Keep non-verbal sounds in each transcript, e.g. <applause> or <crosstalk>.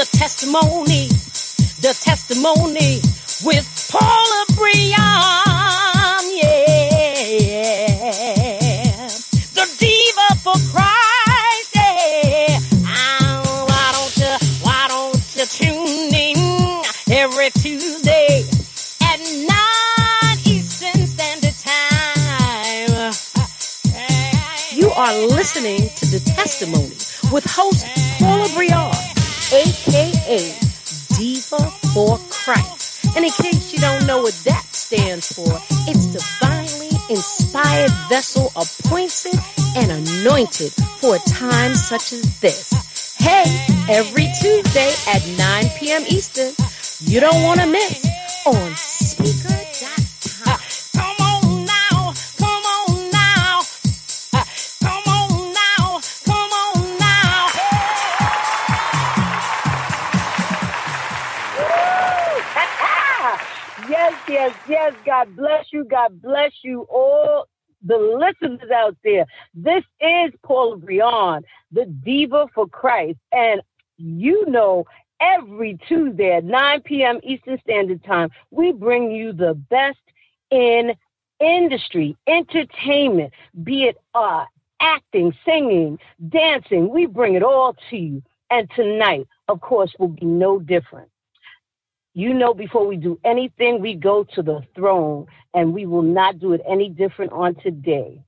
The testimony, the testimony with Paula Breon, yeah. The diva for Christ, yeah. Oh, why don't you, why don't you tune in every Tuesday at 9 Eastern Standard Time? You are listening to The Testimony with host Paula Briard, aka Diva for Christ. And in case you don't know what that stands for, it's divinely inspired vessel appointed and anointed for a time such as this. Hey, every Tuesday at 9 p.m. Eastern, you don't want to miss on Spreaker.com. yes. God bless you. God bless you all the listeners out there. This is Paula Brion, the diva for Christ. And you know, every Tuesday at 9 p.m. Eastern Standard Time, we bring you the best in industry, entertainment, be it uh, acting, singing, dancing. We bring it all to you. And tonight, of course, will be no different. You know, before we do anything, we go to the throne, and we will not do it any different on today.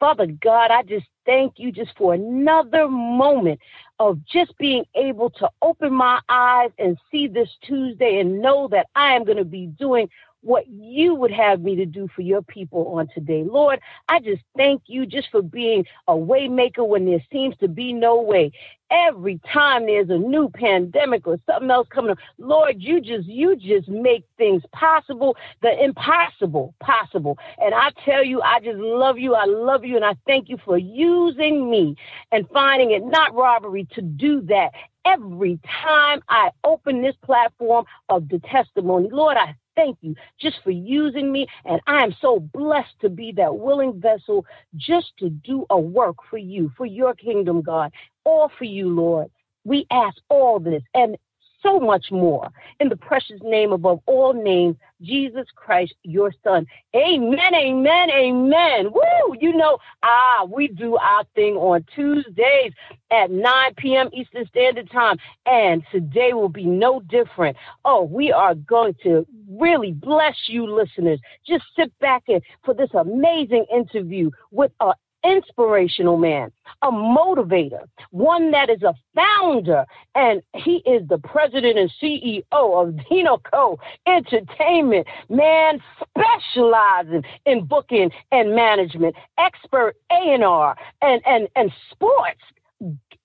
Father God, I just thank you just for another moment of just being able to open my eyes and see this Tuesday and know that I am going to be doing what you would have me to do for your people on today. Lord, I just thank you just for being a waymaker when there seems to be no way. Every time there's a new pandemic or something else coming up, Lord, you just you just make things possible, the impossible possible. And I tell you, I just love you. I love you and I thank you for using me and finding it not robbery to do that every time I open this platform of the testimony. Lord, I thank you just for using me. And I am so blessed to be that willing vessel just to do a work for you, for your kingdom, God. All for you, Lord. We ask all this and so much more in the precious name above all names, Jesus Christ, your son. Amen, amen, amen. Woo! You know, ah, we do our thing on Tuesdays at 9 p.m. Eastern Standard Time, and today will be no different. Oh, we are going to really bless you, listeners. Just sit back and for this amazing interview with a inspirational man, a motivator, one that is a founder, and he is the president and CEO of Dino Co. Entertainment, man specializing in booking and management, expert A&R and, and, and sports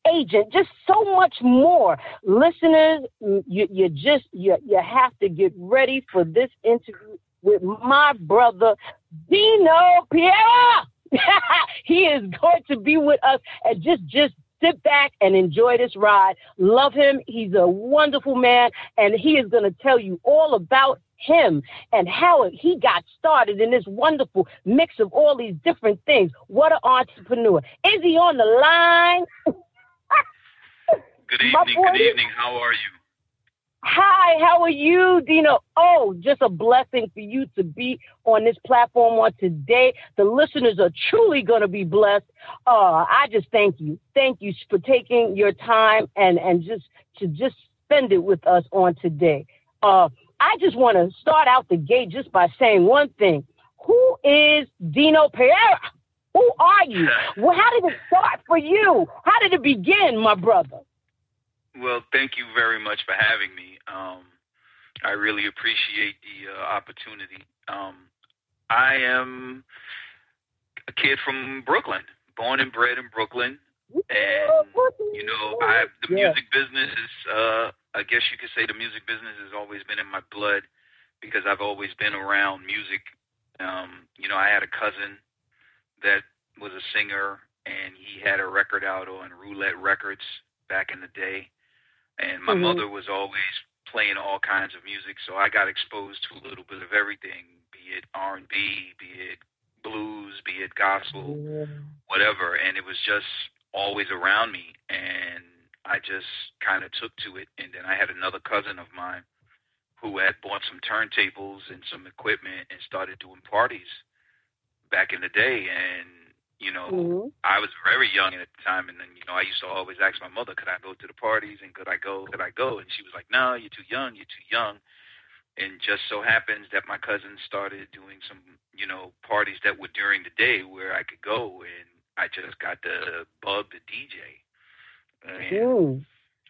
agent, just so much more. Listeners, you, you just, you, you have to get ready for this interview with my brother, Dino Pierre. <laughs> he is going to be with us and just just sit back and enjoy this ride. Love him. He's a wonderful man, and he is going to tell you all about him and how he got started in this wonderful mix of all these different things. What an entrepreneur. Is he on the line? <laughs> good evening. Good evening. How are you? Hi, how are you, Dino? Oh, just a blessing for you to be on this platform on today. The listeners are truly going to be blessed. Uh, I just thank you. Thank you for taking your time and, and just to just spend it with us on today. Uh, I just want to start out the gate just by saying one thing. Who is Dino Pereira? Who are you? <laughs> Well, how did it start for you? How did it begin, my brother? Well, thank you very much for having me. Um, I really appreciate the uh, opportunity. Um, I am a kid from Brooklyn, born and bred in Brooklyn, and you know, I the music business is. Uh, I guess you could say the music business has always been in my blood because I've always been around music. Um, you know, I had a cousin that was a singer, and he had a record out on Roulette Records back in the day and my mm-hmm. mother was always playing all kinds of music, so I got exposed to a little bit of everything, be it R and B, be it blues, be it gospel, whatever, and it was just always around me, and I just kind of took to it. And then I had another cousin of mine who had bought some turntables and some equipment and started doing parties back in the day, and you know, mm-hmm. I was very young at the time, and then you know, I used to always ask my mother, "Could I go to the parties?" and "Could I go? Could I go?" And she was like, "No, you're too young. You're too young." And just so happens that my cousin started doing some, you know, parties that were during the day where I could go, and I just got the bug to DJ. And, mm.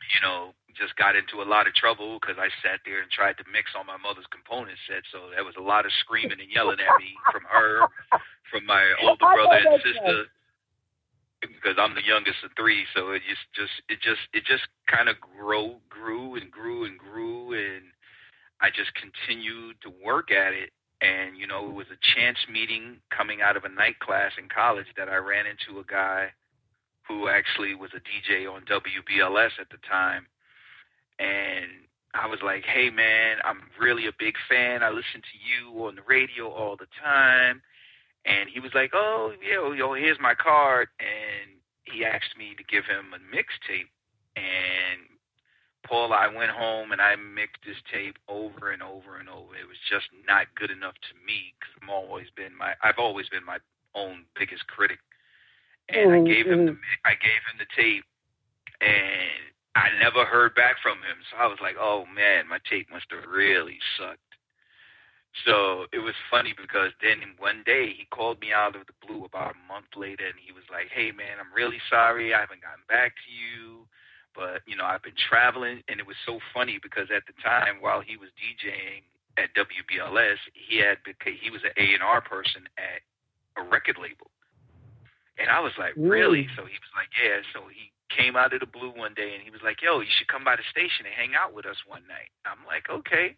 You know, just got into a lot of trouble because I sat there and tried to mix on my mother's component set. So there was a lot of screaming and yelling at me from her, my older brother and sister because I'm the youngest of three, so it just just it just it just kind of grow grew and grew and grew and I just continued to work at it and you know it was a chance meeting coming out of a night class in college that I ran into a guy who actually was a DJ on WBLS at the time and I was like, "Hey man, I'm really a big fan. I listen to you on the radio all the time." And he was like, "Oh, yeah, yo, here's my card." And he asked me to give him a mixtape. And Paul, I went home and I mixed this tape over and over and over. It was just not good enough to me because I'm always been my I've always been my own biggest critic. And mm-hmm. I gave him the I gave him the tape, and I never heard back from him. So I was like, "Oh man, my tape must have really sucked." So it was funny because then one day he called me out of the blue about a month later and he was like, Hey man, I'm really sorry. I haven't gotten back to you. But, you know, I've been traveling and it was so funny because at the time while he was DJing at WBLS, he had he was an A and R person at a record label. And I was like, Really? So he was like, Yeah. So he came out of the blue one day and he was like, Yo, you should come by the station and hang out with us one night. I'm like, Okay.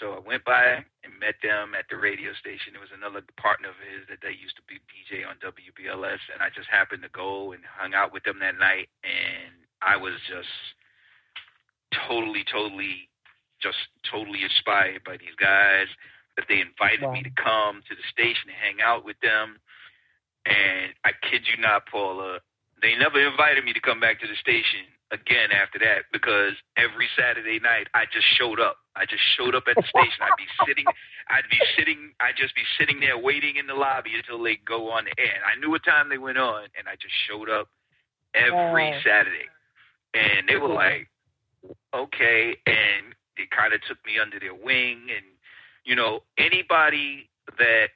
So I went by and met them at the radio station. There was another partner of his that they used to be DJ on WBLS, and I just happened to go and hung out with them that night, and I was just totally, totally just totally inspired by these guys. That they invited Wow. me to come to the station and hang out with them. And I kid you not, Paula, they never invited me to come back to the station again after that because every Saturday night I just showed up. I just showed up at the station. I'd be sitting I'd be sitting I'd just be sitting there waiting in the lobby until they go on the air. And I knew what time they went on and I just showed up every Wow. Saturday. And they were like, Okay and they kinda took me under their wing and you know, anybody that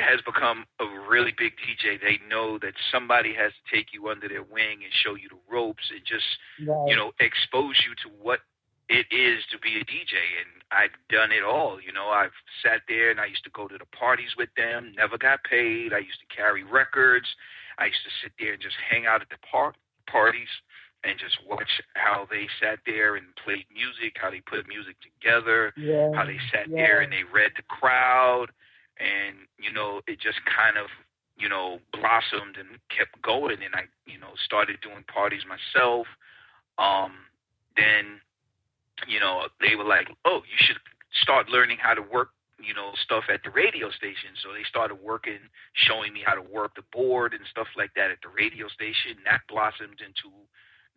has become a really big DJ, they know that somebody has to take you under their wing and show you the ropes and just Right. you know, expose you to what it is to be a DJ. And I've done it all. You know, I've sat there and I used to go to the parties with them, never got paid. I used to carry records. I used to sit there and just hang out at the par- parties and just watch how they sat there and played music, how they put music together, yeah. how they sat yeah. there and they read the crowd. And, you know, it just kind of, you know, blossomed and kept going. And I, you know, started doing parties myself. Um, then, you know, they were like, oh, you should start learning how to work, you know, stuff at the radio station. So they started working, showing me how to work the board and stuff like that at the radio station. That blossomed into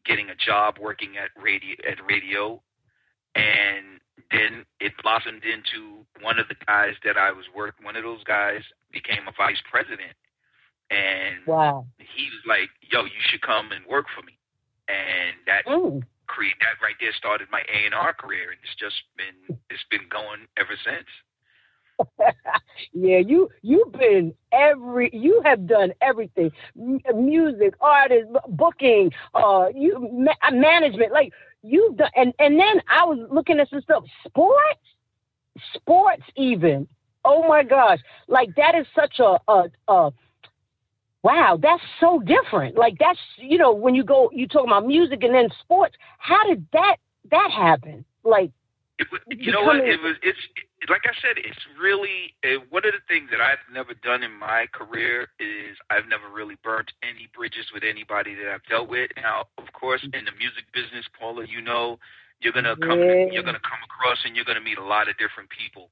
getting a job working at radio at radio and then it blossomed into one of the guys that I was working. One of those guys became a vice president, and Wow. he was like, "Yo, you should come and work for me." And that Mm. create that right there started my A and R career, and it's just been it's been going ever since. <laughs> Yeah, you you've been every you have done everything M- music artist booking uh you ma- management like you've done and and then I was looking at some stuff. Sports? Sports even. Oh my gosh. Like that is such a a, a wow that's so different. Like that's you know when you go you talk about music and then sports how did that that happen? Like It, you know what? It was. It's it, like I said. It's really uh, one of the things that I've never done in my career is I've never really burnt any bridges with anybody that I've dealt with. Now, of course, in the music business, Paula, you know, you're gonna come. Yeah. You're gonna come across and you're gonna meet a lot of different people.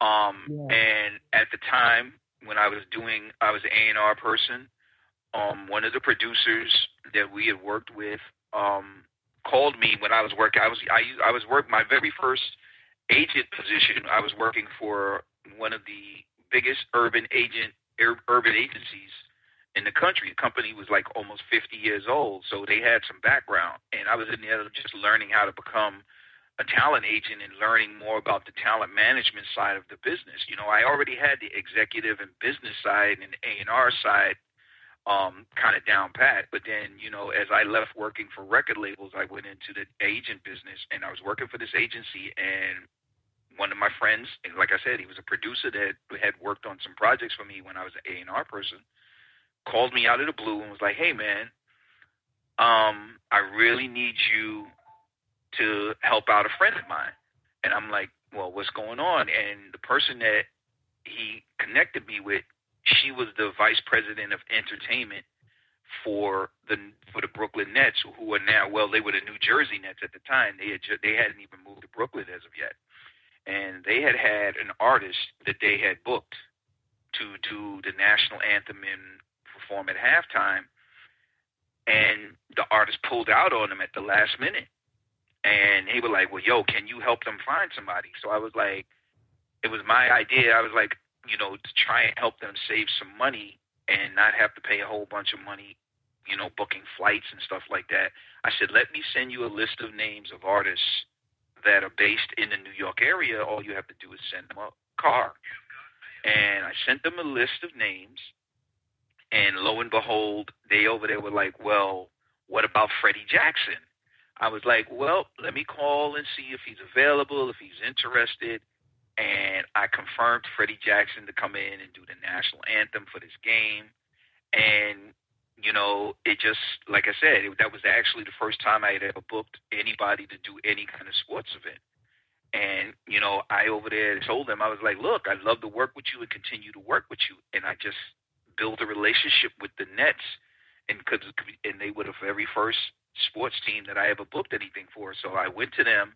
Um, Yeah. and at the time when I was doing, I was an A and R person. Um, one of the producers that we had worked with, um, called me when I was working. I was I I was working my very first agent position. I was working for one of the biggest urban agent ur- urban agencies in the country. The company was like almost 50 years old, so they had some background, and I was in there just learning how to become a talent agent and learning more about the talent management side of the business. You know, I already had the executive and business side and A and R side um, kind of down pat. But then, you know, as I left working for record labels, I went into the agent business, and I was working for this agency, and one of my friends, and like I said, he was a producer that had worked on some projects for me when I was an A and R person, called me out of the blue and was like, "Hey, man, um, I really need you to help out a friend of mine." And I'm like, "Well, what's going on?" And the person that he connected me with she was the vice president of entertainment for the for the Brooklyn Nets, who are now well, they were the New Jersey Nets at the time. They had ju- they hadn't even moved to Brooklyn as of yet, and they had had an artist that they had booked to do the national anthem and perform at halftime, and the artist pulled out on them at the last minute, and they were like, "Well, yo, can you help them find somebody?" So I was like, it was my idea. I was like, you know, to try and help them save some money and not have to pay a whole bunch of money, you know, booking flights and stuff like that. I said, let me send you a list of names of artists that are based in the New York area. All you have to do is send them a car. And I sent them a list of names. And lo and behold, they over there were like, well, what about Freddie Jackson? I was like, well, let me call and see if he's available, if he's interested and I confirmed Freddie Jackson to come in and do the national anthem for this game. And you know, it just like I said, it, that was actually the first time I had ever booked anybody to do any kind of sports event. And you know, I over there told them I was like, "Look, I'd love to work with you and continue to work with you." And I just built a relationship with the Nets, and cause, and they were the very first sports team that I ever booked anything for. So I went to them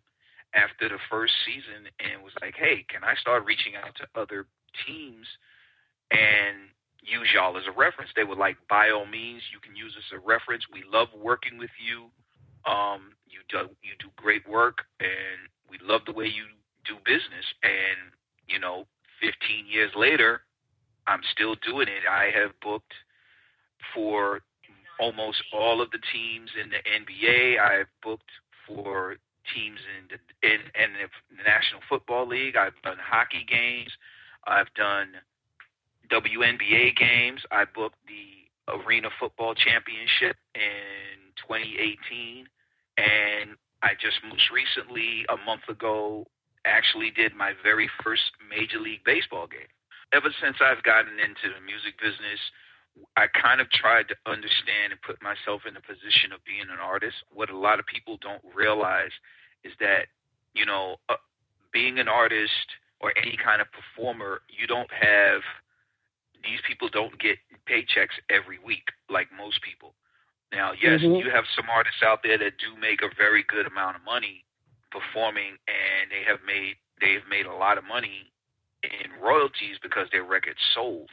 after the first season and was like, "Hey, can I start reaching out to other teams and use y'all as a reference?" They were like, "By all means, you can use us as a reference. We love working with you. Um, you do you do great work, and we love the way you do business." And you know, 15 years later, I'm still doing it. I have booked for almost all of the teams in the NBA. I've booked for teams in the in, in the National Football League. I've done hockey games. I've done WNBA games. I booked the Arena Football Championship in 2018, and I just most recently, a month ago, actually did my very first Major League Baseball game. Ever since I've gotten into the music business, I kind of tried to understand and put myself in the position of being an artist. What a lot of people don't realize is that, you know, uh, being an artist or any kind of performer, you don't have, these people don't get paychecks every week like most people. Now, yes, mm-hmm. you have some artists out there that do make a very good amount of money performing and they have made they've made a lot of money in royalties because their records sold.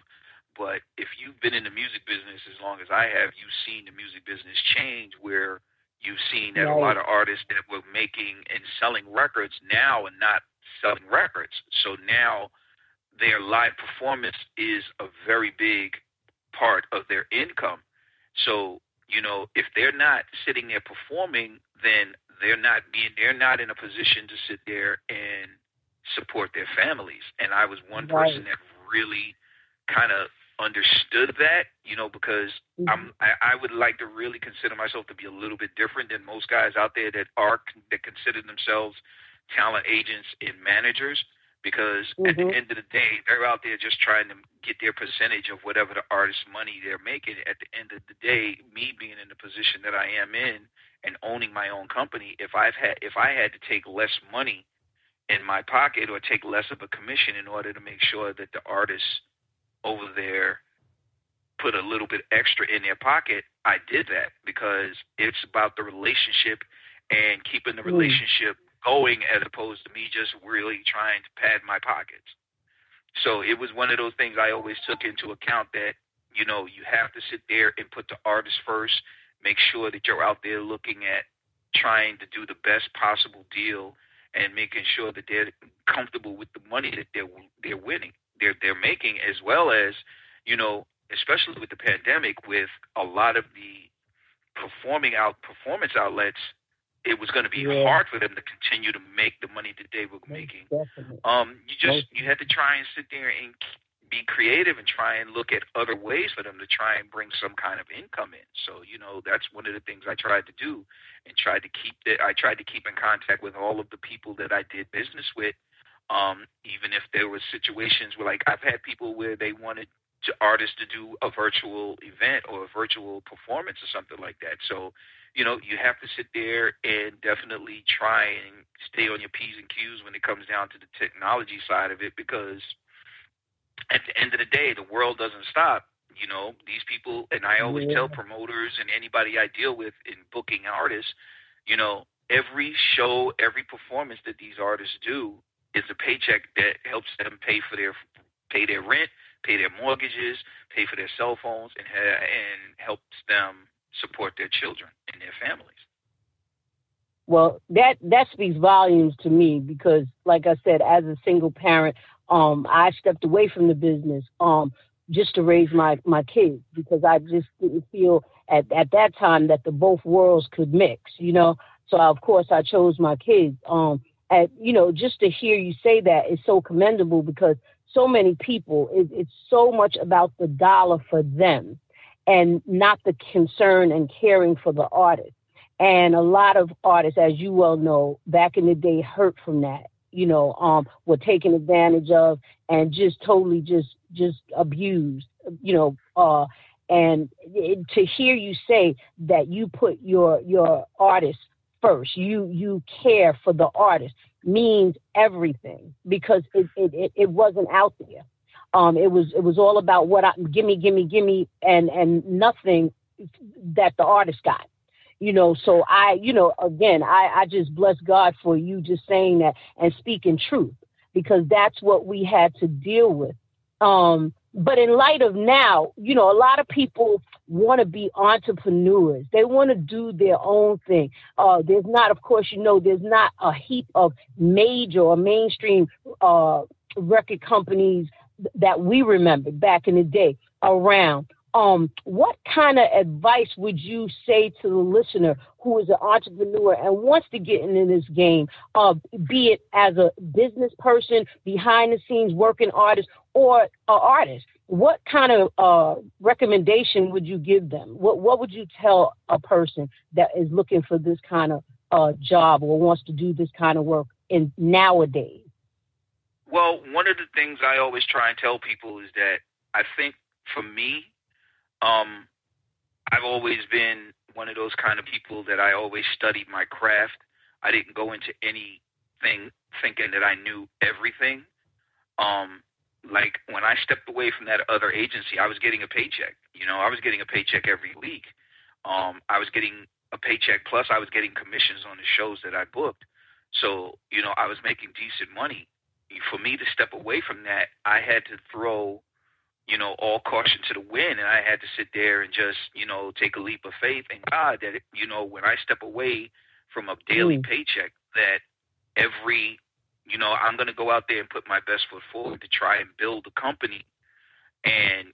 But if you've been in the music business as long as I have, you've seen the music business change where you've seen that right. a lot of artists that were making and selling records now and not selling records. So now their live performance is a very big part of their income. So, you know, if they're not sitting there performing, then they're not being they're not in a position to sit there and support their families. And I was one right. person that really kind of understood that, you know, because mm-hmm. I'm I, I would like to really consider myself to be a little bit different than most guys out there that are that consider themselves talent agents and managers. Because mm-hmm. at the mm-hmm. end of the day, they're out there just trying to get their percentage of whatever the artist's money they're making. At the end of the day, me being in the position that I am in and owning my own company, if I've had if I had to take less money in my pocket or take less of a commission in order to make sure that the artists over there put a little bit extra in their pocket, I did that because it's about the relationship and keeping the hmm. relationship going as opposed to me just really trying to pad my pockets. So it was one of those things I always took into account that, you know, you have to sit there and put the artist first, make sure that you're out there looking at trying to do the best possible deal and making sure that they're comfortable with the money that they're they're winning they're they're making, as well as you know, especially with the pandemic, with a lot of the performing out performance outlets, it was going to be yeah. hard for them to continue to make the money that they were making. Definitely. Um, you just you had to try and sit there and be creative and try and look at other ways for them to try and bring some kind of income in. So, you know, that's one of the things I tried to do and tried to keep that I tried to keep in contact with all of the people that I did business with um, even if there were situations where, like, I've had people where they wanted to, artists to do a virtual event or a virtual performance or something like that. So, you know, you have to sit there and definitely try and stay on your P's and Q's when it comes down to the technology side of it because at the end of the day, the world doesn't stop. You know, these people, and I always yeah. tell promoters and anybody I deal with in booking artists, you know, every show, every performance that these artists do is a paycheck that helps them pay for their pay their rent, pay their mortgages, pay for their cell phones, and and helps them support their children and their families. Well, that that speaks volumes to me because, like I said, as a single parent, um, I stepped away from the business um, just to raise my my kids because I just didn't feel at at that time that the both worlds could mix. You know, so of course I chose my kids. Um, and you know, just to hear you say that is so commendable because so many people, it, it's so much about the dollar for them and not the concern and caring for the artist. And a lot of artists, as you well know, back in the day hurt from that, you know, um, were taken advantage of and just totally just, just abused, you know, uh, and to hear you say that you put your, your artist first. You you care for the artist means everything because it it, it, it wasn't out there. Um, it was it was all about what I gimme gimme gimme and and nothing that the artist got. you know, so I, you know, again, I, I just bless God for you just saying that and speaking truth because that's what we had to deal with. Um, but in light of now, you know, a lot of people want to be entrepreneurs. They want to do their own thing. Uh, there's not, of course, you know, there's not a heap of major or mainstream uh, record companies that we remember back in the day around. Um, what kind of advice would you say to the listener who is an entrepreneur and wants to get into this game, uh, be it as a business person, behind the scenes working artist, or an artist? What kind of uh, recommendation would you give them? What What would you tell a person that is looking for this kind of uh, job or wants to do this kind of work in nowadays? Well, one of the things I always try and tell people is that I think for me, um, I've always been one of those kind of people that I always studied my craft. I didn't go into anything thinking that I knew everything. Um, like when I stepped away from that other agency, I was getting a paycheck. You know, I was getting a paycheck every week. Um, I was getting a paycheck plus I was getting commissions on the shows that I booked. So, you know, I was making decent money. For me to step away from that, I had to throw you know, all caution to the wind, and I had to sit there and just, you know, take a leap of faith in God that, you know, when I step away from a daily mm. paycheck, that every, you know, I'm going to go out there and put my best foot forward to try and build a company, and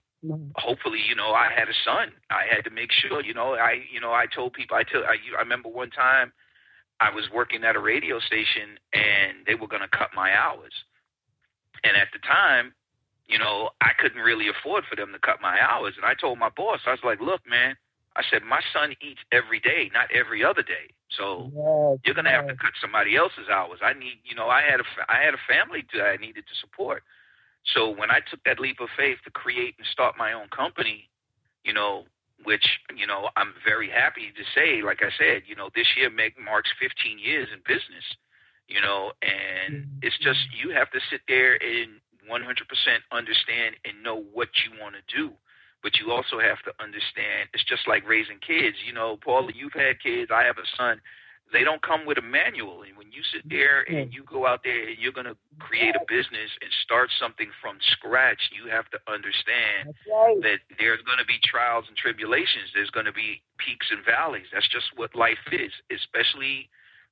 hopefully, you know, I had a son. I had to make sure, you know, I, you know, I told people, I tell, I, I remember one time I was working at a radio station, and they were going to cut my hours, and at the time you know, I couldn't really afford for them to cut my hours. And I told my boss, I was like, look, man, I said, my son eats every day, not every other day. So yes, you're gonna yes. have to cut somebody else's hours. I need, you know, I had a, I had a family that I needed to support. So when I took that leap of faith to create and start my own company, you know, which you know I'm very happy to say, like I said, you know, this year make, marks 15 years in business. You know, and mm-hmm. it's just you have to sit there and 100% understand and know what you want to do. But you also have to understand it's just like raising kids. You know, Paula, you've had kids. I have a son. They don't come with a manual. And when you sit mm-hmm. there and you go out there and you're going to create a business and start something from scratch, you have to understand right. that there's going to be trials and tribulations. There's going to be peaks and valleys. That's just what life is, especially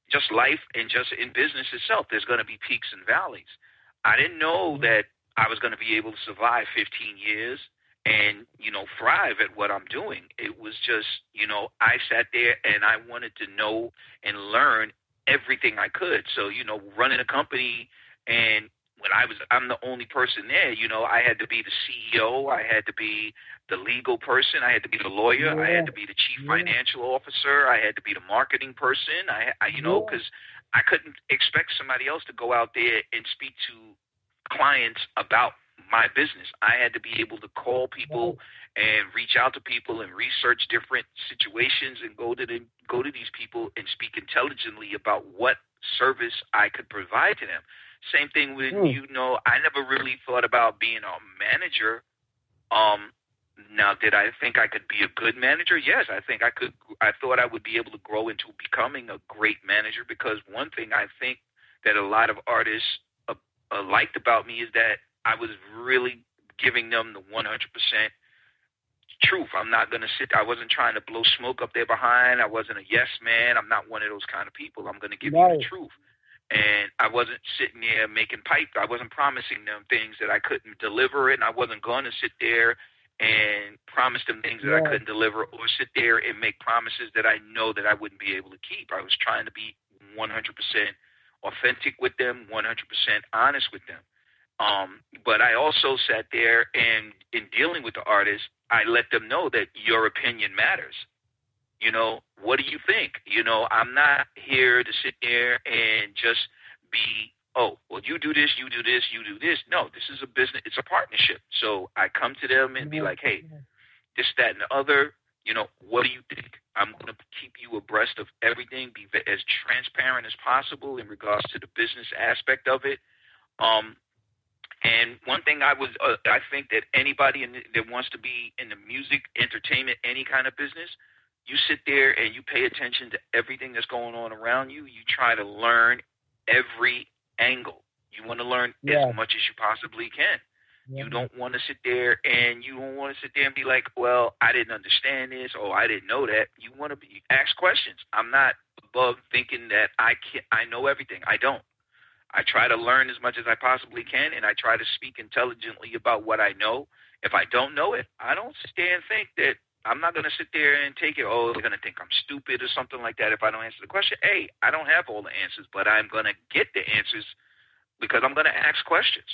just life and just in business itself. There's going to be peaks and valleys. I didn't know mm-hmm. that I was going to be able to survive 15 years and you know thrive at what I'm doing. It was just you know I sat there and I wanted to know and learn everything I could. So you know running a company and when I was I'm the only person there, you know I had to be the CEO, I had to be the legal person, I had to be the lawyer, yeah. I had to be the chief yeah. financial officer, I had to be the marketing person. I, I you know because I couldn't expect somebody else to go out there and speak to clients about my business. I had to be able to call people and reach out to people and research different situations and go to the, go to these people and speak intelligently about what service I could provide to them. Same thing with mm. you know, I never really thought about being a manager. Um now did I think I could be a good manager? Yes, I think I could I thought I would be able to grow into becoming a great manager because one thing I think that a lot of artists uh, liked about me is that I was really giving them the 100% truth. I'm not going to sit, I wasn't trying to blow smoke up there behind. I wasn't a yes man. I'm not one of those kind of people. I'm going to give right. you the truth. And I wasn't sitting there making pipe. I wasn't promising them things that I couldn't deliver, and I wasn't going to sit there and promise them things that I couldn't deliver, or sit there and make promises that I know that I wouldn't be able to keep. I was trying to be 100% authentic with them, 100% honest with them. Um, but I also sat there and in dealing with the artists, I let them know that your opinion matters. You know, what do you think? You know, I'm not here to sit there and just be, oh, well, you do this, you do this, you do this. No, this is a business, it's a partnership. So I come to them and be like, hey, this, that, and the other, you know, what do you think? I'm going to keep you abreast of everything, be as transparent as possible in regards to the business aspect of it. Um, and one thing I was, uh, I think that anybody in, that wants to be in the music, entertainment, any kind of business, you sit there and you pay attention to everything that's going on around you. You try to learn every angle. You want to learn Yeah. as much as you possibly can. Yeah. You don't want to sit there and you don't want to sit there and be like, "Well, I didn't understand this," or "I didn't know that." You want to be ask questions. I'm not above thinking that I can I know everything. I don't. I try to learn as much as I possibly can, and I try to speak intelligently about what I know. If I don't know it, I don't sit there and think that I'm not going to sit there and take it. Oh, they're going to think I'm stupid or something like that if I don't answer the question. Hey, I don't have all the answers, but I'm going to get the answers because I'm going to ask questions.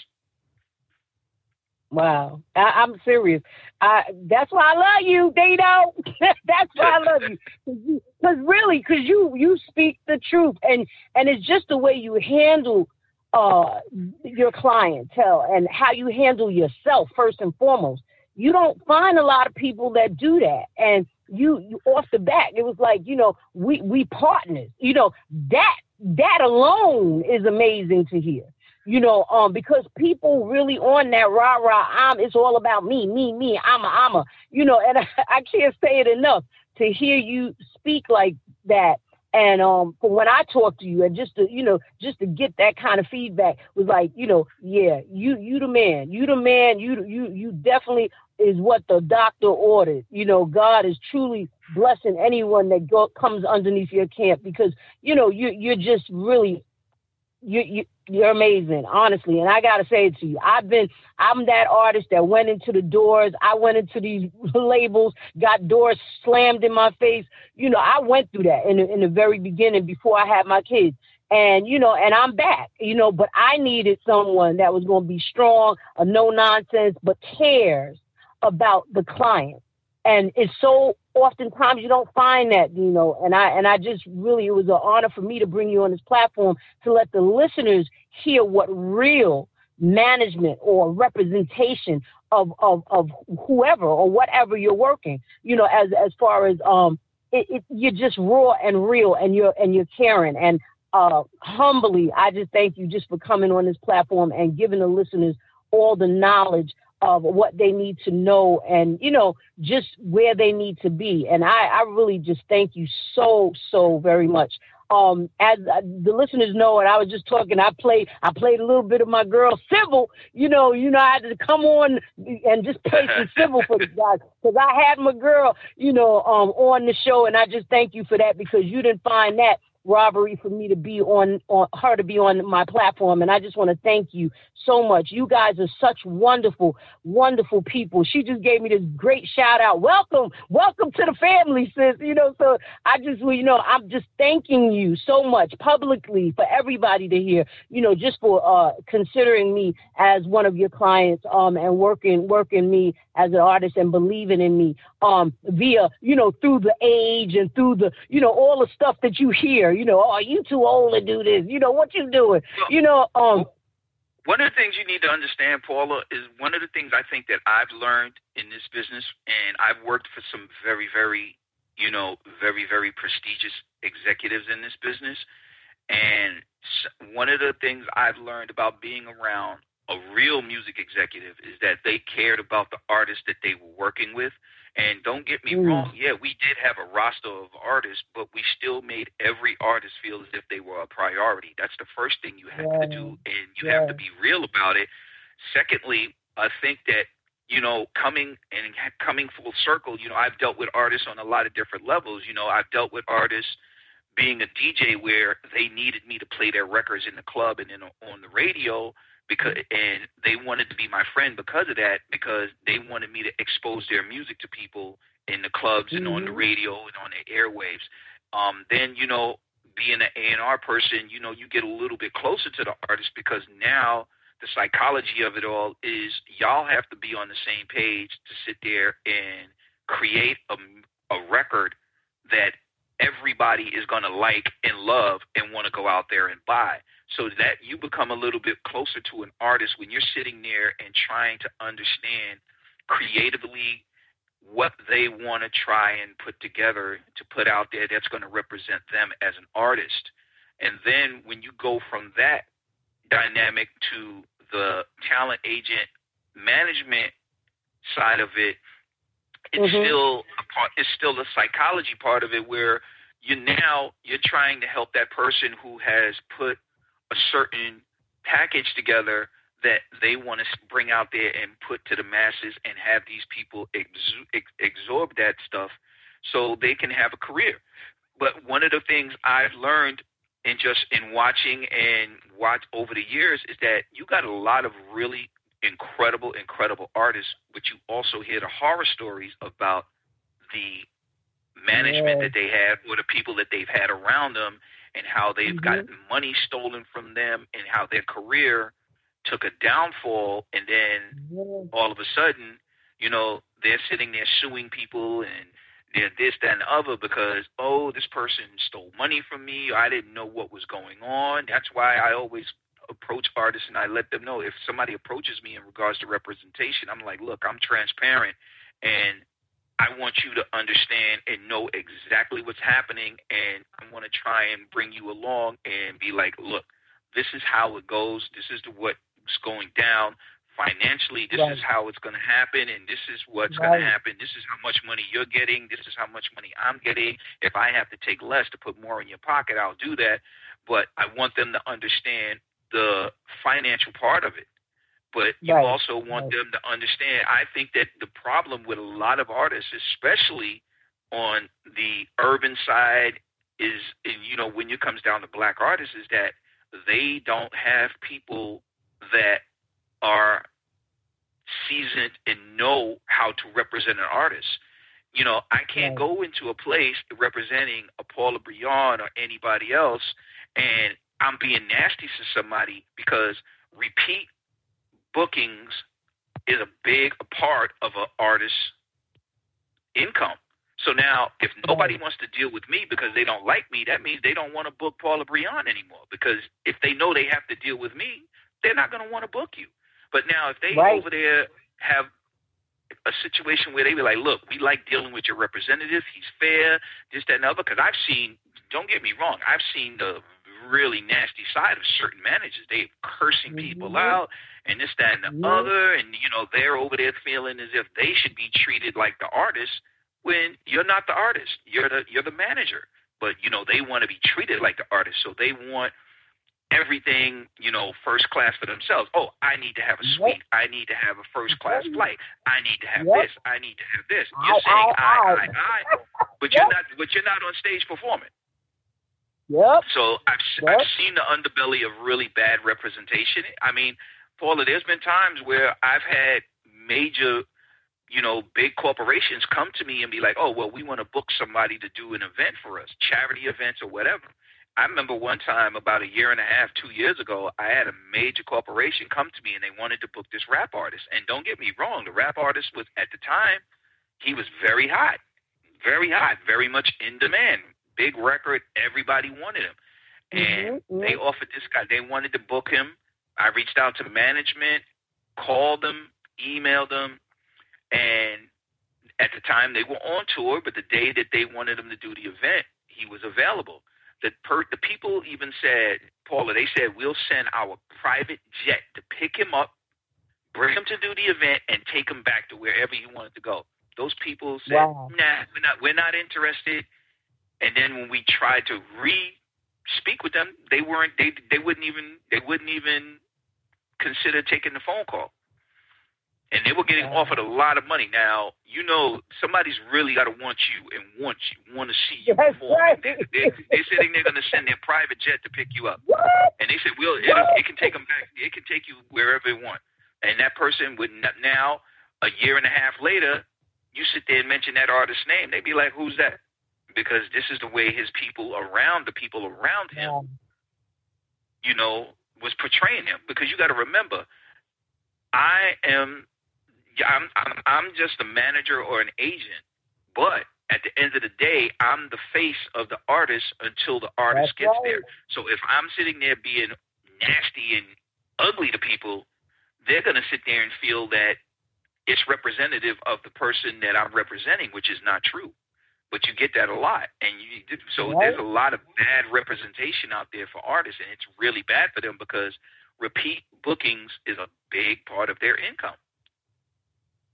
Wow, I, I'm serious. I, that's why I love you, Dino. <laughs> that's why I love you. <laughs> Because really, because you you speak the truth, and and it's just the way you handle uh your clientele and how you handle yourself first and foremost. You don't find a lot of people that do that, and you, you off the bat, it was like you know we we partners. You know that that alone is amazing to hear you know, um, because people really on that rah rah, I'm, it's all about me, me, me, I'm a, I'm a, you know, and I, <laughs> I can't say it enough to hear you speak like that. And um, from when I talk to you, and just to, you know, just to get that kind of feedback was like, you know, yeah, you, you the man, you the man, you, you, you definitely is what the doctor ordered. You know, God is truly blessing anyone that go, comes underneath your camp because, you know, you, you're just really you, you you're amazing, honestly. And I gotta say it to you. I've been I'm that artist that went into the doors. I went into these <laughs> labels, got doors slammed in my face. You know, I went through that in the, in the very beginning before I had my kids. And you know, and I'm back. You know, but I needed someone that was going to be strong, a no nonsense, but cares about the client. And it's so oftentimes you don't find that, you know, and I and I just really it was an honor for me to bring you on this platform to let the listeners hear what real management or representation of of, of whoever or whatever you're working, you know, as as far as um it, it, you're just raw and real and you're and you're caring. And uh humbly I just thank you just for coming on this platform and giving the listeners all the knowledge of what they need to know and you know just where they need to be. And i i really just thank you so so very much. Um as uh, the listeners know and i was just talking i played i played a little bit of my girl Sybil you know you know i had to come on and just play some <laughs> Sybil for the guys because i had my girl you know um on the show and i just thank you for that because you didn't find that robbery for me to be on, on her to be on my platform. And I just want to thank you so much. You guys are such wonderful, wonderful people. She just gave me this great shout out. Welcome, welcome to the family, sis. You know, so I just you know, I'm just thanking you so much publicly for everybody to hear, you know, just for uh considering me as one of your clients um and working working me as an artist and believing in me um via, you know, through the age and through the, you know, all the stuff that you hear, you know, oh, you too old to do this, you know, what you doing? You know, um One of the things you need to understand, Paula, is one of the things I think that I've learned in this business, and I've worked for some very, very, you know, very, very prestigious executives in this business. And one of the things I've learned about being around a real music executive is that they cared about the artists that they were working with. And don't get me Mm. wrong, yeah, we did have a roster of artists, but we still made every artist feel as if they were a priority. That's the first thing you have to do, and you Yeah. have to be real about it. Secondly, I think that you know, coming and coming full circle, you know, I've dealt with artists on a lot of different levels. You know, I've dealt with artists being a DJ where they needed me to play their records in the club and then on the radio because and they wanted to be my friend because of that because they wanted me to expose their music to people in the clubs and on the Mhm. radio and on the airwaves. Um, then you know, being an A and R person, you know, you get a little bit closer to the artist because now the psychology of it all is y'all have to be on the same page to sit there and create a, a record that everybody is going to like and love and want to go out there and buy so that you become a little bit closer to an artist when you're sitting there and trying to understand creatively what they want to try and put together to put out there that's going to represent them as an artist. And then when you go from that dynamic to the talent agent management side of it, it's Mhm. still a part. It's still the psychology part of it where you now you're trying to help that person who has put a certain package together that they want to bring out there and put to the masses and have these people exu- ex- absorb that stuff so they can have a career. But one of the things I've learned in just in watching and watch over the years is that you got a lot of really incredible, incredible artists, but you also hear the horror stories about the management Yeah. that they have or the people that they've had around them and how they've Mhm. gotten money stolen from them and how their career took a downfall and then Yeah. all of a sudden, you know, they're sitting there suing people and they're this, that, and the other because, oh, this person stole money from me. I didn't know what was going on. That's why I always approach artists and I let them know if somebody approaches me in regards to representation, I'm like, look, I'm transparent and I want you to understand and know exactly what's happening and I want to try and bring you along and be like, look, this is how it goes. This is the, what's going down financially. This Right. is how it's going to happen, and this is what's going to happen. This is how much money you're getting. This is how much money I'm getting. If I have to take less to put more in your pocket, I'll do that. But I want them to understand the financial part of it. But you Right. also want Right. them to understand. I think that the problem with a lot of artists, especially on the urban side, is and, you know when it comes down to black artists, is that they don't have people that are seasoned and know how to represent an artist. You know, I can't Right. go into a place representing a Paula Brion or anybody else and I'm being nasty to somebody because repeat bookings is a big part of an artist's income. So now, if nobody wants to deal with me because they don't like me, that means they don't want to book Paula Brion anymore. Because if they know they have to deal with me, they're not going to want to book you. But now, if they Right. over there have a situation where they be like, look, we like dealing with your representative. He's fair, this, that, and the other. Because I've seen, don't get me wrong, I've seen the really nasty side of certain managers. They cursing people Mhm. out and this, that, and the other. And, you know, they're over there feeling as if they should be treated like the artist when you're not the artist. You're the you're the manager. But, you know, they want to be treated like the artist. So they want everything, you know, first class for themselves. Oh, I need to have a Yep. suite. I need to have a first class flight. I need to have Yep. this. I need to have this. You're Ow, saying ow, I, ow. I, I, but you're not but you're not on stage performing. Yep. So I've Yep. I've seen the underbelly of really bad representation. I mean, Paula, there's been times where I've had major, you know, big corporations come to me and be like, "Oh, well, we want to book somebody to do an event for us, charity events or whatever." I remember one time about a year and a half, two years ago, I had a major corporation come to me and they wanted to book this rap artist. And don't get me wrong, the rap artist was at the time, he was very hot, very hot, very much in demand. Big record, everybody wanted him. And Mhm, they offered this guy, they wanted to book him. I reached out to management, called them, emailed them, and at the time they were on tour, but the day that they wanted him to do the event, he was available. The per, the people even said, Paula, they said we'll send our private jet to pick him up, bring him to do the event, and take him back to wherever he wanted to go. Those people said, Wow. Nah, we're not we're not interested. And then when we tried to re speak with them, they weren't they they wouldn't even they wouldn't even consider taking the phone call. And they were getting offered a lot of money. Now, you know, somebody's really got to want you and want you, want to see you That's perform. right. They, they, they're sitting there going to send their private jet to pick you up. What? And they said, "Well, it, it can take them back. It can take you wherever it want." And that person would not, now, a year and a half later, you sit there and mention that artist's name, they'd be like, "Who's that?" Because this is the way his people around the people around him, Wow. you know, was portraying him. Because you got to remember, I am, I'm, I'm, I'm just a manager or an agent, but at the end of the day, I'm the face of the artist until the artist That's gets right. there. So if I'm sitting there being nasty and ugly to people, they're going to sit there and feel that it's representative of the person that I'm representing, which is not true. But you get that a lot, and you so Right. there's a lot of bad representation out there for artists, and it's really bad for them because repeat bookings is a big part of their income.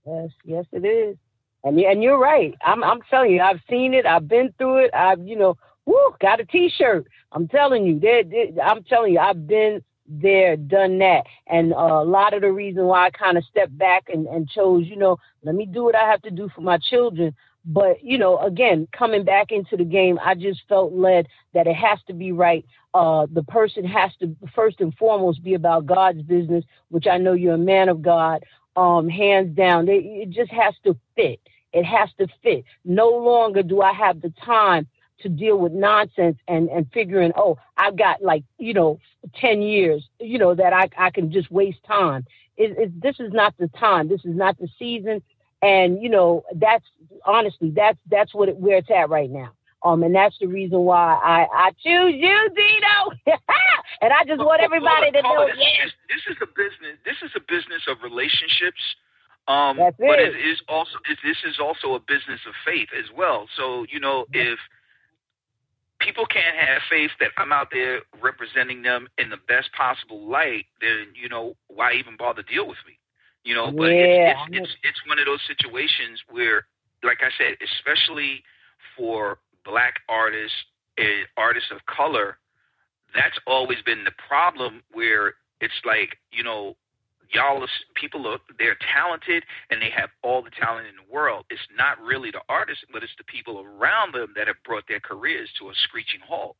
Yes, yes, it is. And and you're right. I'm I'm telling you, I've seen it. I've been through it. I've you know, woo, got a T-shirt. I'm telling you, they, they, I'm telling you, I've been there, done that, and uh, a lot of the reason why I kind of stepped back and, and chose, you know, let me do what I have to do for my children. But you know, again, coming back into the game, I just felt led that it has to be right. Uh, the person has to first and foremost be about God's business, which I know you're a man of God. Um, hands down, it, it just has to fit. It has to fit. No longer do I have the time to deal with nonsense and, and figuring, oh, I've got like, you know, 10 years, you know, that I, I can just waste time. It, it, this is not the time. This is not the season. And, you know, that's honestly, that's, that's what it, where it's at right now. Um, and that's the reason why I, I choose you, Dino. <laughs> and I just want everybody to know. This, yeah. this is a business. This is a business of relationships. Um, That's but it. it is also it, this is also a business of faith as well. So you know, if people can't have faith that I'm out there representing them in the best possible light, then you know why even bother deal with me? You know, but Yeah, it's, it's it's it's one of those situations where, like I said, especially for black artists and artists of color, that's always been the problem. Where it's like you know y'all people are they're talented and they have all the talent in the world. It's not really the artists, but it's the people around them that have brought their careers to a screeching halt.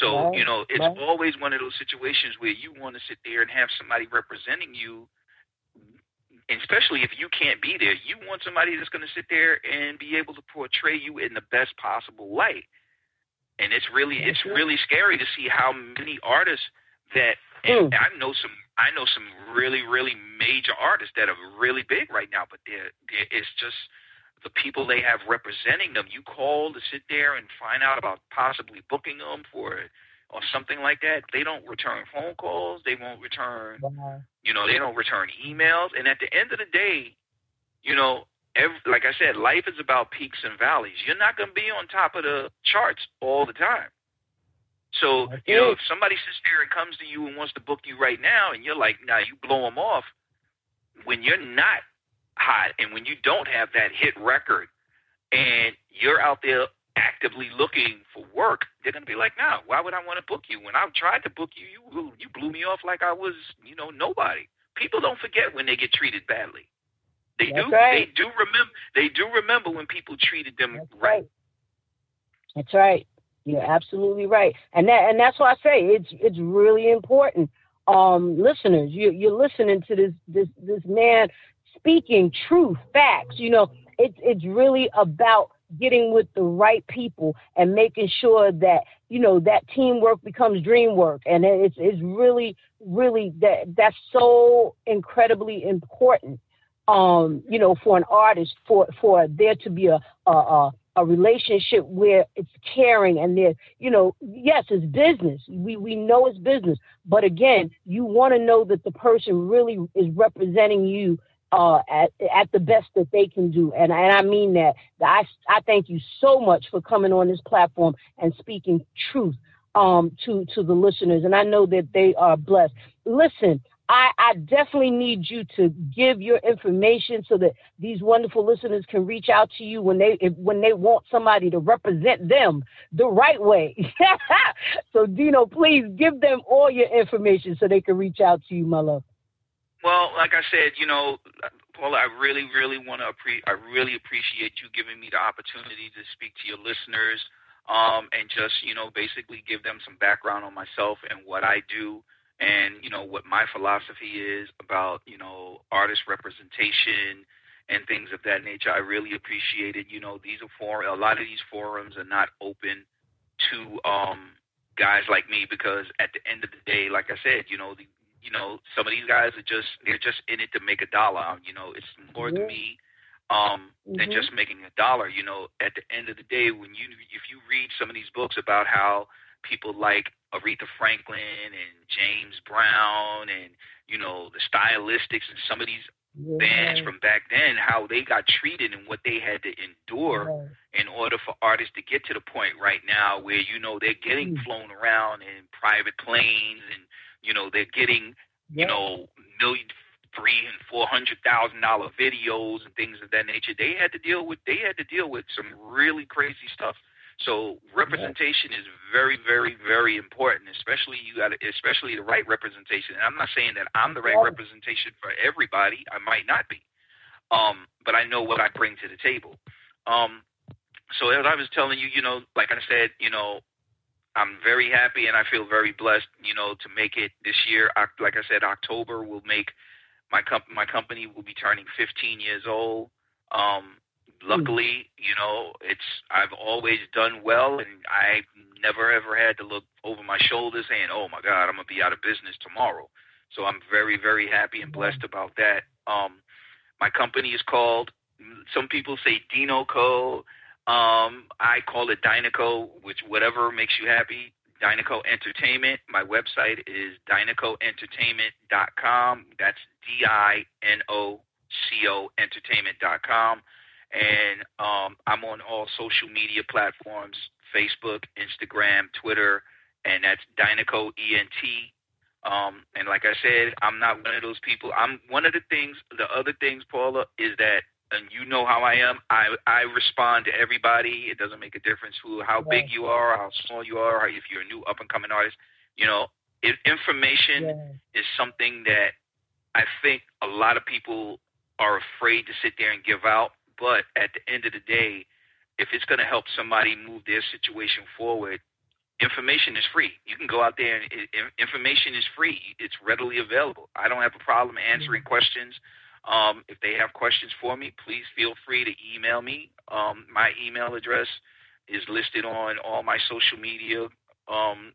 So Right, you know, it's right. always one of those situations where you want to sit there and have somebody representing you. And Especially if you can't be there, you want somebody that's going to sit there and be able to portray you in the best possible light. And it's really, it's That's it. really scary to see how many artists that and hmm. I know some I know some really really major artists that are really big right now, but they're, they're it's just the people they have representing them. You call to sit there and find out about possibly booking them for or something like that. They don't return phone calls. They won't return you know, they don't return emails. And at the end of the day, you know, every, like I said, life is about peaks and valleys. You're not going to be on top of the charts all the time. So, you know, if somebody sits there and comes to you and wants to book you right now, and you're like, nah, you blow them off, when you're not hot and when you don't have that hit record and you're out there actively looking for work, they're going to be like, nah, why would I want to book you? When I've tried to book you, you you blew me off like I was, you know, nobody. People don't forget when they get treated badly. They That's do. right. They do remember. They do remember when people treated them That's right. right. That's right. You're absolutely right, and that and that's why I say it's it's really important. Um, listeners, you you're listening to this this this man speaking truth, facts. You know, it's it's really about getting with the right people and making sure that you know that teamwork becomes dream work, and it's it's really really that that's so incredibly important. Um, you know, for an artist, for for there to be a a, a a relationship where it's caring and there, you know, yes, it's business. We we know it's business, but again, you want to know that the person really is representing you uh, at at the best that they can do, and and I mean that. I I thank you so much for coming on this platform and speaking truth um to to the listeners, and I know that they are blessed. Listen. I, I definitely need you to give your information so that these wonderful listeners can reach out to you when they if, when they want somebody to represent them the right way. <laughs> so Dino, please give them all your information so they can reach out to you, my love. Well, like I said, you know, Paula, I really, really want to appre- I really appreciate you giving me the opportunity to speak to your listeners, um, and just you know, basically give them some background on myself and what I do, and you know what my philosophy is about you know artist representation and things of that nature. I really appreciate it. You know, these are for a lot of these forums are not open to um, guys like me because at the end of the day, like I said, you know, the, you know, some of these guys are just they're just in it to make a dollar. You know, it's more to Mhm. me um, than Mhm. just making a dollar. You know, at the end of the day, when you if you read some of these books about how people like Aretha Franklin and James Brown and you know the stylistics and some of these bands from back then, how they got treated and what they had to endure in order for artists to get to the point right now where you know they're getting Mm. flown around in private planes and you know they're getting you know million three and four hundred thousand dollar videos and things of that nature. They had to deal with they had to deal with some really crazy stuff. So representation is very, very, very important. Especially you got, especially the right representation. And I'm not saying that I'm the right representation for everybody. I might not be, um, but I know what I bring to the table. Um, so as I was telling you, you know, like I said, you know, I'm very happy and I feel very blessed, you know, to make it this year. Like I said, October will make my comp- my company will be turning 15 years old. Um, luckily, you know, it's I've always done well, and I never ever had to look over my shoulder saying, "Oh my God, I'm gonna be out of business tomorrow." So I'm very very happy and blessed about that. Um, my company is called. Some people say Dino Co. Um, I call it Dynaco, which whatever makes you happy. Dinoco Entertainment. My website is dinocoentertainment.com. That's D I N O C O entertainment.com. And um, I'm on all social media platforms Facebook, Instagram, Twitter, and that's Dinoco ENT. Um, and like I said, I'm not one of those people. I'm one of the things, the other things, Paula, is that and you know how I am. I I respond to everybody. It doesn't make a difference who, how big you are, how small you are, if you're a new up and coming artist. You know, if information yeah. is something that I think a lot of people are afraid to sit there and give out. But at the end of the day, if it's going to help somebody move their situation forward, information is free. You can go out there and information is free. It's readily available. I don't have a problem answering mm-hmm. questions. Um, if they have questions for me, please feel free to email me. Um, my email address is listed on all my social media um,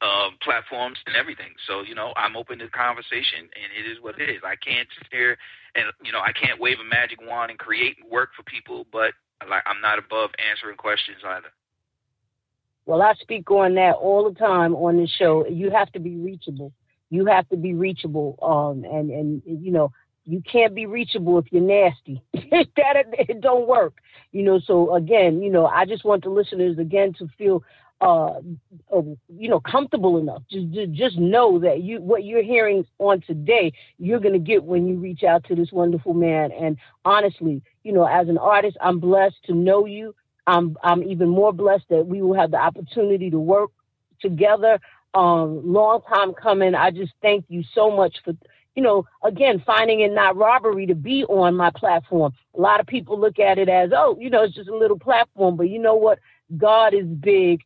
uh, platforms and everything. So you know, I'm open to conversation, and it is what it is. I can't sit there and you know, I can't wave a magic wand and create work for people, but like I'm not above answering questions either. Well, I speak on that all the time on the show. You have to be reachable you have to be reachable. Um, and and you know you can't be reachable if you're nasty. <laughs> that it don't work. You know. So again, you know, I just want the listeners again to feel. Uh, uh, you know, comfortable enough. Just, just know that you what you're hearing on today, you're gonna get when you reach out to this wonderful man. And honestly, you know, as an artist, I'm blessed to know you. I'm I'm even more blessed that we will have the opportunity to work together um, long time coming. I just thank you so much for, you know, again, finding it not robbery to be on my platform. A lot of people look at it as, oh, you know, it's just a little platform. But you know what? God is big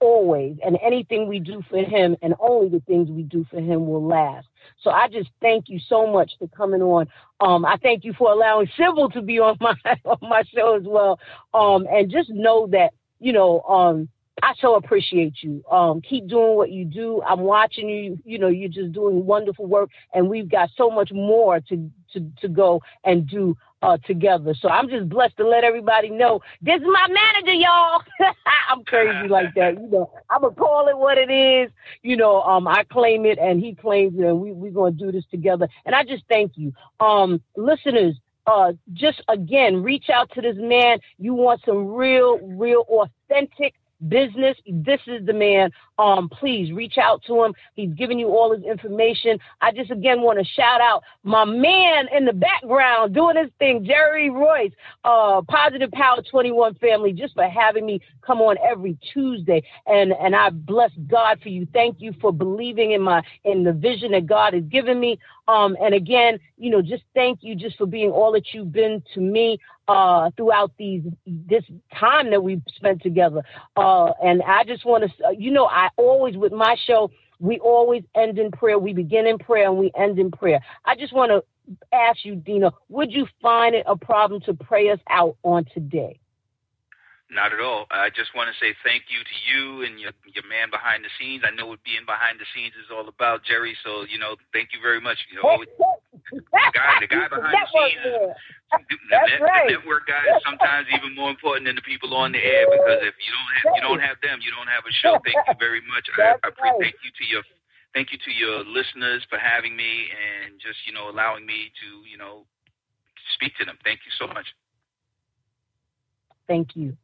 always, and anything we do for Him, and only the things we do for Him will last. So I just thank you so much for coming on. Um, I thank you for allowing Sybil to be on <laughs> my on my show as well. Um, and just know that you know, um, I so appreciate you. Um, keep doing what you do. I'm watching you. You know, you're just doing wonderful work, and we've got so much more to to to go and do uh, together. So I'm just blessed to let everybody know this is my manager, y'all. <laughs> I'm crazy like that. You know, I'm gonna call it what it is. You know, um, I claim it and he claims it, and we we're gonna do this together. And I just thank you, um, listeners. Uh, just again, reach out to this man. You want some real, real authentic business, this is the man. Um, please reach out to him. He's giving you all his information. I just again want to shout out my man in the background doing his thing, Jerry Royce, uh, Positive Power 21 family, just for having me come on every Tuesday. And and I bless God for you. Thank you for believing in my in the vision that God has given me. Um, and again, you know, just thank you just for being all that you've been to me uh, throughout these this time that we've spent together. Uh, and I just want to, you know, I always with my show, we always end in prayer. We begin in prayer and we end in prayer. I just want to ask you, Dino, would you find it a problem to pray us out on today? Not at all. I just want to say thank you to you and your your man behind the scenes. I know what being behind the scenes is all about, Jerry. So you know, thank you very much. You know, the guy, the guy behind the scenes, the, the, right. the network guy is sometimes even more important than the people on the air because if you don't have you don't have them, you don't have a show. Thank you very much. I, I pre- thank you to your thank you to your listeners for having me and just you know allowing me to you know speak to them. Thank you so much. Thank you.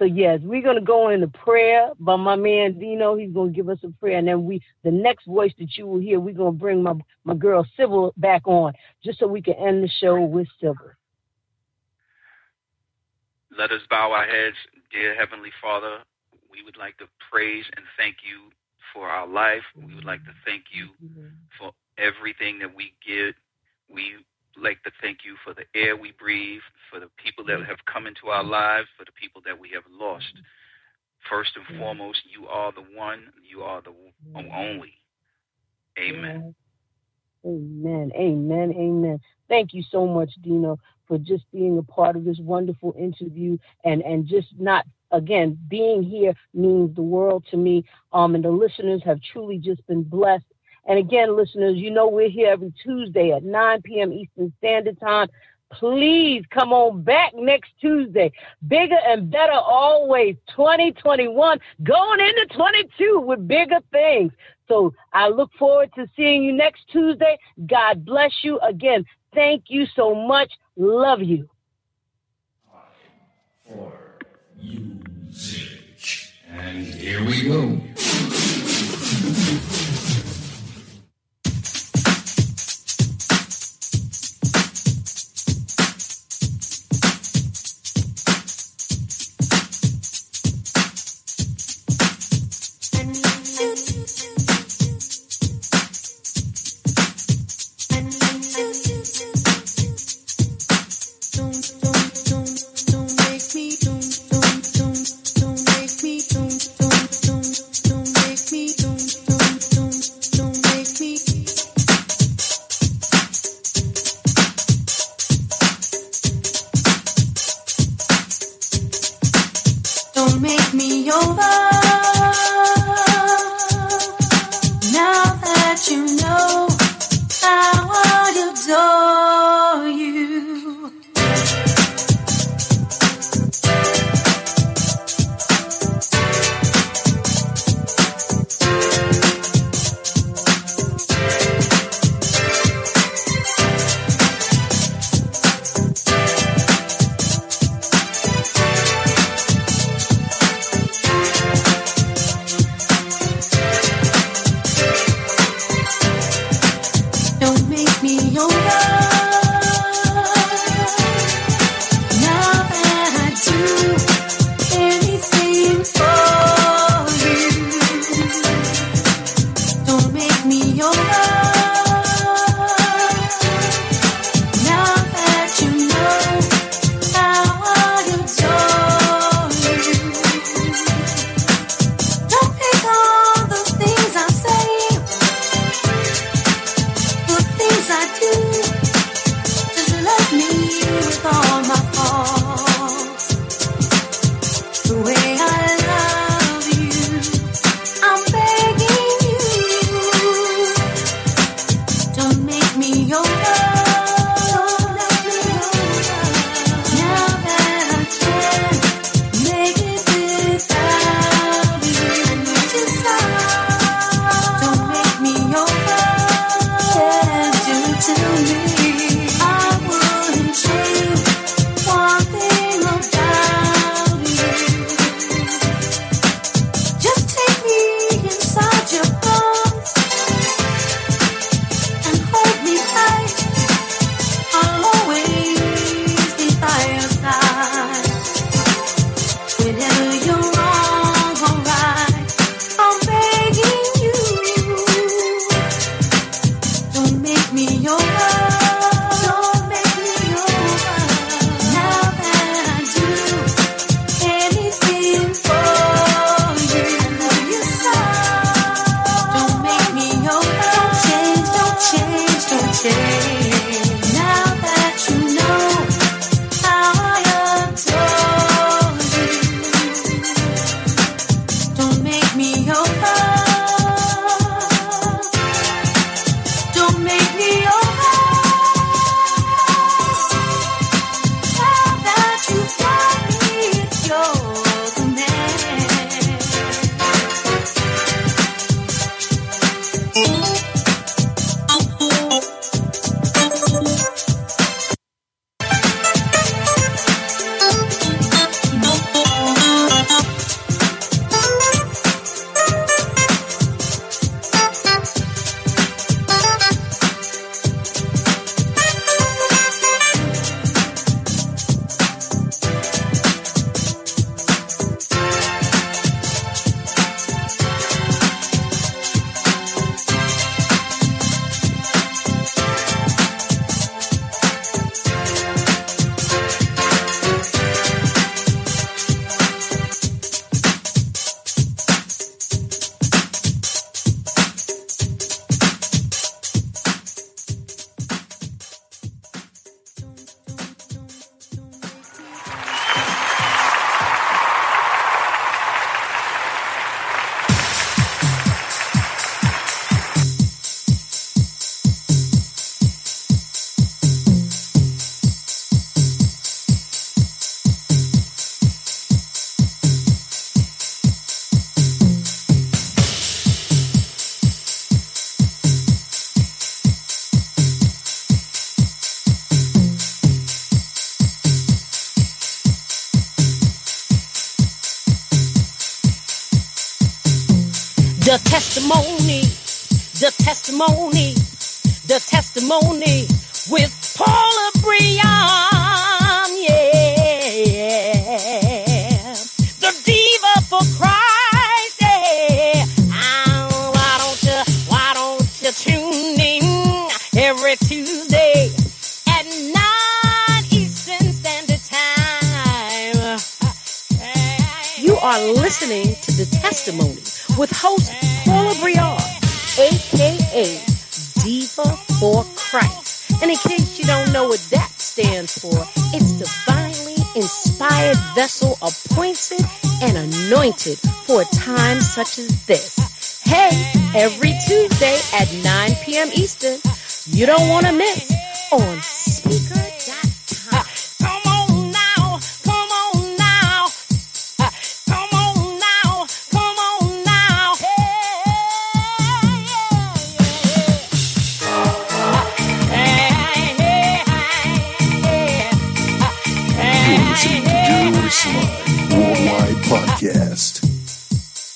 So yes, we're gonna go into prayer by my man Dino. He's gonna give us a prayer, and then we the next voice that you will hear, we're gonna bring my my girl Sybil back on, just so we can end the show with Sybil. Let us bow our heads, dear Heavenly Father. We would like to praise and thank you for our life. We would like to thank you for everything that we get. We like to thank you for the air we breathe, for the people that have come into our lives, for the people that we have lost. First and foremost, you are the one, you are the only. Amen. Amen. Amen. Amen. Thank you so much, Dino, for just being a part of this wonderful interview and and just not again being here means the world to me. Um, and the listeners have truly just been blessed. And again, listeners, you know we're here every Tuesday at 9 p.m. Eastern Standard Time. Please come on back next Tuesday. Bigger and better always. 2021 going into 22 with bigger things. So I look forward to seeing you next Tuesday. God bless you. Again, thank you so much. Love you. For music. And here we go. Testimony, the testimony with Paula Breon, yeah. The diva for Christ, yeah. Ah, why don't you, why don't you tune in every Tuesday at 9 Eastern Standard Time? You are listening to The Testimony with host Christ. And in case you don't know what that stands for, it's divinely inspired vessel appointed and anointed for a time such as this. Hey, every Tuesday at 9 p.m. Eastern, you don't want to miss on